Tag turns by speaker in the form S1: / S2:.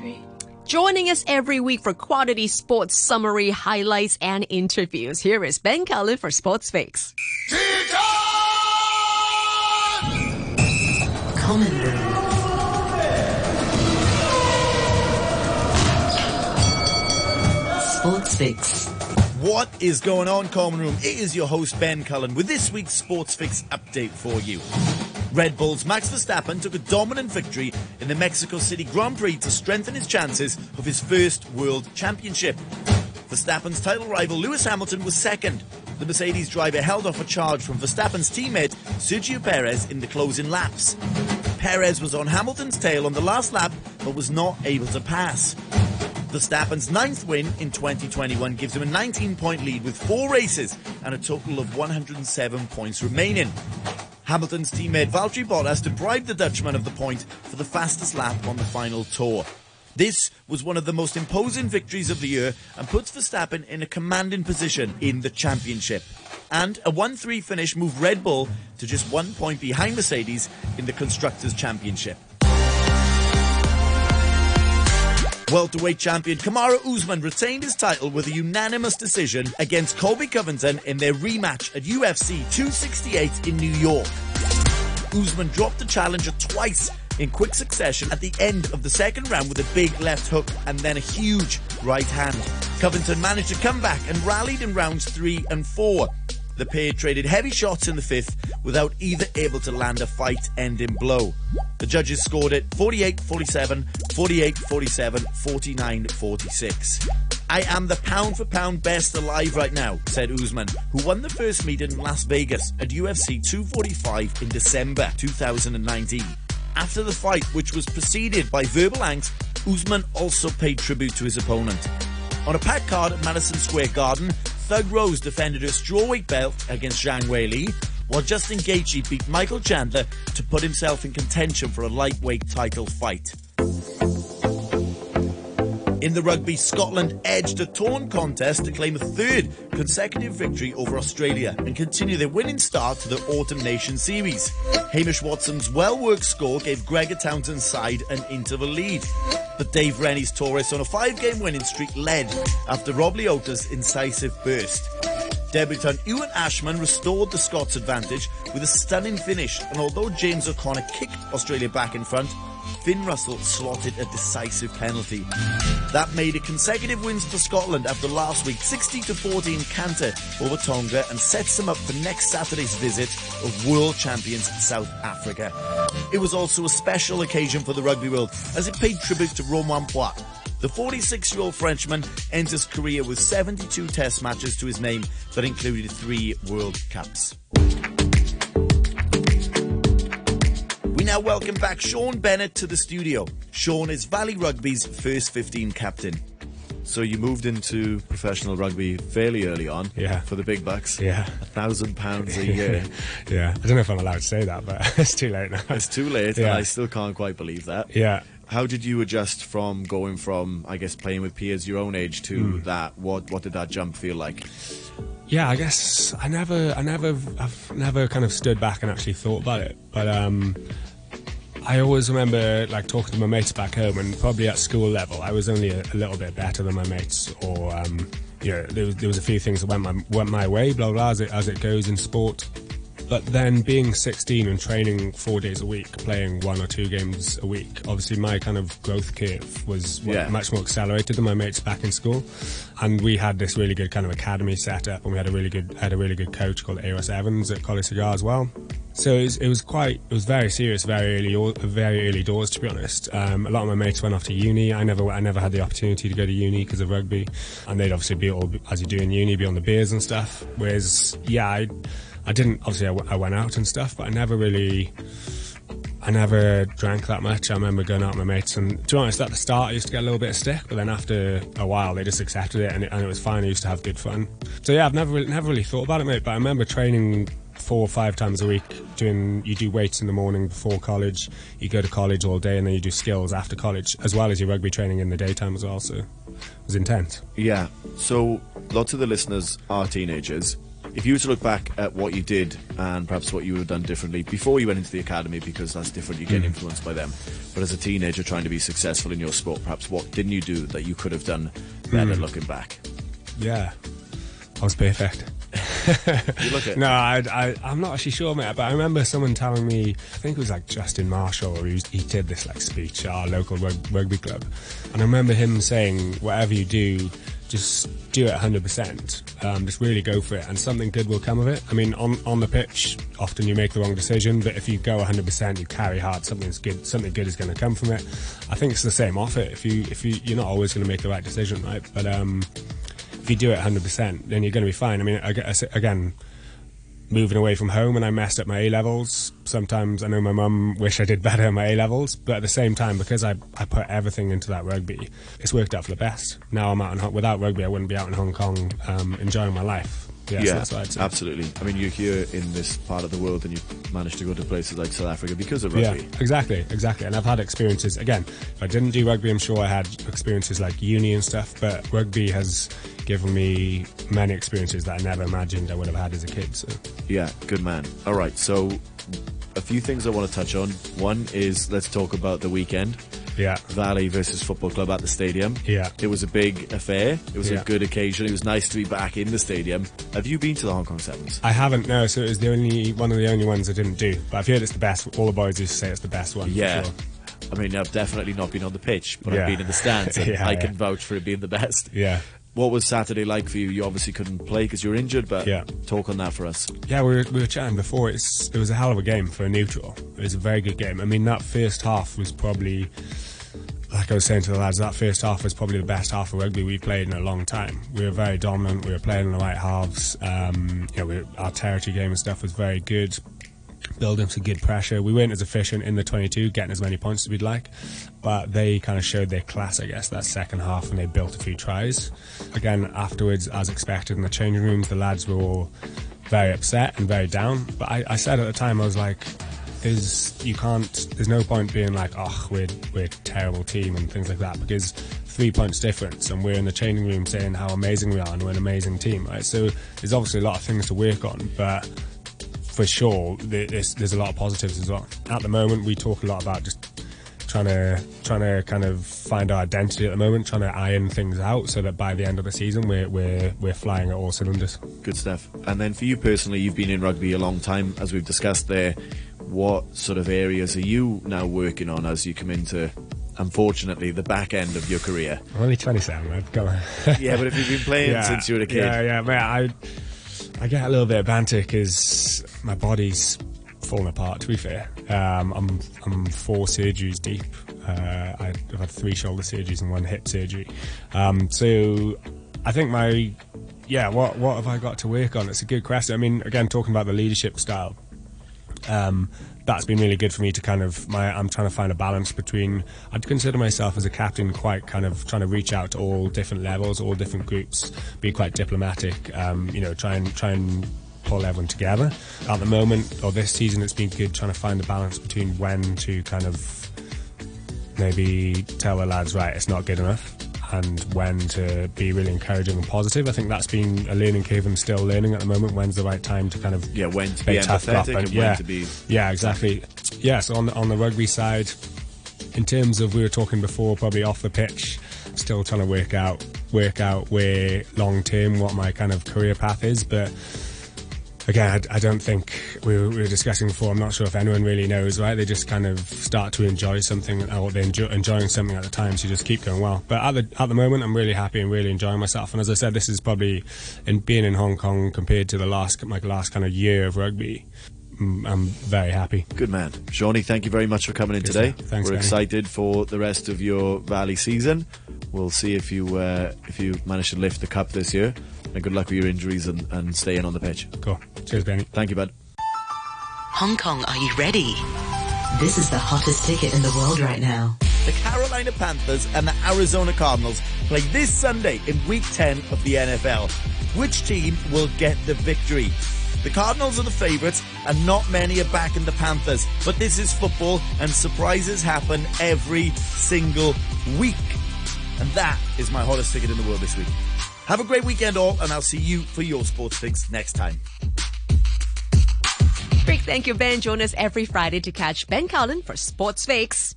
S1: victory.
S2: Joining us every week for quality sports summary, highlights, and interviews. Here is Ben Cullen for Sports Fix.
S3: Common Sports Fix.
S4: What is going on, Common Room? It is your host, Ben Cullen, with this week's Sports Fix update for you. Red Bull's Max Verstappen took a dominant victory in the Mexico City Grand Prix to strengthen his chances of his first World Championship. Verstappen's title rival Lewis Hamilton was second. The Mercedes driver held off a charge from Verstappen's teammate Sergio Perez in the closing laps. Perez was on Hamilton's tail on the last lap but was not able to pass. Verstappen's ninth win in 2021 gives him a 19 point lead with four races and a total of 107 points remaining. Hamilton's teammate Valtteri Bottas deprived the Dutchman of the point for the fastest lap on the final tour. This was one of the most imposing victories of the year and puts Verstappen in a commanding position in the championship. And a 1 3 finish moved Red Bull to just one point behind Mercedes in the Constructors' Championship. Welterweight champion Kamaru Usman retained his title with a unanimous decision against Colby Covington in their rematch at UFC 268 in New York. Usman dropped the challenger twice in quick succession at the end of the second round with a big left hook and then a huge right hand. Covington managed to come back and rallied in rounds three and four. The pair traded heavy shots in the fifth without either able to land a fight ending blow. The judges scored it 48 47, 48 47, 49 46. I am the pound for pound best alive right now, said Usman, who won the first meet in Las Vegas at UFC 245 in December 2019. After the fight, which was preceded by verbal angst, Usman also paid tribute to his opponent. On a packed card at Madison Square Garden, Thug Rose defended her strawweight belt against Zhang Weili, while Justin Gaethje beat Michael Chandler to put himself in contention for a lightweight title fight. In the rugby, Scotland edged a torn contest to claim a third consecutive victory over Australia and continue their winning start to the Autumn Nation Series. Hamish Watson's well-worked score gave Gregor Townsend's side an interval lead. But Dave Rennie's Taurus on a five-game winning streak led after Rob Leota's incisive burst. Debutant Ewan Ashman restored the Scots' advantage with a stunning finish, and although James O'Connor kicked Australia back in front, Finn Russell slotted a decisive penalty. That made it consecutive wins for Scotland after last week's 60 to 14 canter over Tonga and sets them up for next Saturday's visit of world champions South Africa. It was also a special occasion for the rugby world as it paid tribute to Romain Poite. The 46 year old Frenchman his career with 72 test matches to his name that included three World Cups. Now welcome back Sion Bennett to the studio. Sion is Valley Rugby's first 15 captain.
S5: So you moved into professional rugby fairly early on.
S6: Yeah.
S5: For the big bucks.
S6: Yeah.
S5: A thousand pounds a year.
S6: yeah. I don't know if I'm allowed to say that, but it's too late now.
S5: It's too late,
S6: Yeah.
S5: and I still can't quite believe that.
S6: Yeah.
S5: How did you adjust from going from, I guess, playing with peers your own age to
S6: Hmm.
S5: that? What What did that jump feel like?
S6: Yeah, I guess I never, I never, I've never kind of stood back and actually thought about it. But um, I always remember like talking to my mates back home, and probably at school level, I was only a, a little bit better than my mates, or um, you know, there was, there was a few things that went my went my way, blah blah, as it as it goes in sport. But then being 16 and training four days a week, playing one or two games a week, obviously my kind of growth curve was
S5: Yeah.
S6: much more accelerated than my mates back in school. And we had this really good kind of academy set up, and we had a really good had a really good coach called Euros Evans at Coleg Sir Gâr as well. So it was, it was quite it was very serious, very early very early doors to be honest. Um, a lot of my mates went off to uni. I never I never had the opportunity to go to uni because of rugby, and they'd obviously be all as you do in uni, be on the beers and stuff. Whereas yeah, I I didn't obviously I, w- I went out and stuff, but I never really. I never drank that much. I remember going out with my mates, and to be honest, at the start I used to get a little bit of stick, but then after a while they just accepted it, and it, and it was fine. I used to have good fun. So yeah, I've never really, never really thought about it, mate. But I remember training four or five times a week. Doing you do weights in the morning before college, you go to college all day, and then you do skills after college, as well as your rugby training in the daytime as well. So it was intense.
S5: Yeah. So lots of the listeners are teenagers. If you were to look back at what you did and perhaps what you would have done differently before you went into the academy, because that's different, you get hmm. influenced by them. But as a teenager trying to be successful in your sport, perhaps what didn't you do that you could have done better hmm. looking back?
S6: Yeah, I was perfect.
S5: You look at
S6: No, I, I, I'm not actually sure, mate. But I remember someone telling me, I think it was like Justin Marshall, or he, was, he did this like speech at our local rugby club, and I remember him saying, "Whatever you do, just do it 100%. Um, just really go for it, and something good will come of it." I mean, on on the pitch, often you make the wrong decision, but if you go 100%, you carry hard, something's good, something good is going to come from it. I think it's the same off it. If you if you you're not always going to make the right decision, right? But um, if you do it 100%, then you're going to be fine. I mean, again, moving away from home and I messed up my A levels. Sometimes I know my mum wish I did better in my A levels, but at the same time, because I, I put everything into that rugby, it's worked out for the best. Now I'm out in Hong without rugby, I wouldn't be out in Hong Kong um, enjoying my life. Yeah, so that's what I'd say.
S5: absolutely. I mean, you're here in this part of the world and you've managed to go to places like South Africa because of rugby.
S6: Yeah,
S5: rugby.
S6: exactly, exactly. And I've had experiences. Again, if I didn't do rugby, I'm sure I had experiences like uni and stuff. But rugby has given me many experiences that I never imagined I would have had as a kid. So
S5: Yeah, good man. All right, so a few things I want to touch on. One is let's talk about the weekend.
S6: yeah,
S5: Valley versus Football Club at the stadium.
S6: Yeah.
S5: It was a big affair. It was
S6: Yeah.
S5: a good occasion. It was nice to be back in the stadium. Have you been to the Hong Kong Sevens?
S6: I haven't. No, so it was the only one of the only ones I didn't do. But I've heard it's the best. All the boys used to say it's the best one.
S5: Yeah.
S6: sure.
S5: I mean, I've definitely not been on the pitch, but
S6: Yeah.
S5: I've been in the stands and
S6: Yeah,
S5: I can vouch for it being the best.
S6: Yeah.
S5: What was Saturday like for you? You obviously couldn't play because you were injured, but
S6: Yeah.
S5: talk on that for us.
S6: Yeah, we were, we were chatting before. It's it was a hell of a game for a neutral. It was a very good game. I mean, that first half was probably, like I was saying to the lads, that first half was probably the best half of rugby we've played in a long time. We were very dominant. We were playing in the right halves. Um, you know, we, our territory game and stuff was very good. Building some good pressure. We weren't as efficient in the 22, getting as many points as we'd like, but they kind of showed their class, I guess, that second half, and they built a few tries. Again, afterwards, as expected in the changing rooms, the lads were all very upset and very down. But I, I said at the time, I was like, "Is you can't? There's no point being like, oh, we're we're a terrible team and things like that because three points difference, and we're in the changing room saying how amazing we are and we're an amazing team, right? So there's obviously a lot of things to work on, but for sure, there's, there's a lot of positives as well. At the moment, we talk a lot about just trying to trying to kind of find our identity at the moment, trying to iron things out so that by the end of the season, we're we're we're flying at all cylinders.
S5: Good stuff. And then for you personally, you've been in rugby a long time, as we've discussed there. What sort of areas are you now working on as you come into, unfortunately, the back end of your career?
S6: I'm only 27, man. Come on.
S5: Yeah, but if you've been playing since you were a kid,
S6: Yeah, yeah, mate. I I get a little bit of banter because my body's falling apart. To be fair, um, I'm I'm four surgeries deep. Uh, I've had three shoulder surgeries and one hip surgery. Um, so I think my yeah, what what have I got to work on? It's a good question. I mean, again, talking about the leadership style um, that's been really good for me to kind of my I'm trying to find a balance between I'd consider myself as a captain quite kind of trying to reach out to all different levels, all different groups, be quite diplomatic, um, you know, try and try and pull everyone together. At the moment or this season it's been good trying to find the balance between when to kind of maybe tell the lads right it's not good enough and when to be really encouraging and positive. I think that's been a learning curve and still learning at the moment. When's the right time to kind of
S5: yeah, when to be empathetic and
S6: yeah.
S5: to be.
S6: yeah, exactly. Yeah, so on the, on the rugby side, in terms of we were talking before, probably off the pitch, still trying to work out work out where long term what my kind of career path is, but. Again, I, I don't think we were, discussing before. I'm not sure if anyone really knows, right? They just kind of start to enjoy something, or they're enjoy, enjoying something at the time, so you just keep going well. But at the at the moment, I'm really happy and really enjoying myself. And as I said, this is probably in being in Hong Kong compared to the last my last kind of year of rugby. mm, I'm very happy.
S5: Good man. Shawnee, thank you very much for coming in
S6: Good
S5: today.
S6: stuff. Thanks,
S5: We're
S6: Danny.
S5: excited for the rest of your Valley season. We'll see if you uh, if you manage to lift the cup this year. And good luck with your injuries and, and staying on the pitch.
S6: Cool. Cheers, Benny.
S5: Thank you, bud.
S1: Hong Kong, are you ready?
S3: This is the hottest ticket in the world right now.
S4: The Carolina Panthers and the Arizona Cardinals play this Sunday in Week 10 of the NFL. Which team will get the victory? The Cardinals are the favourites, and not many are backing the Panthers. But this is football, and surprises happen every single week. And that is my hottest ticket in the world this week. Have a great weekend, all, and I'll see you for your sports fix next time.
S2: Thank you, Ben. Join us every Friday to catch Ben Cullen for Sports
S4: with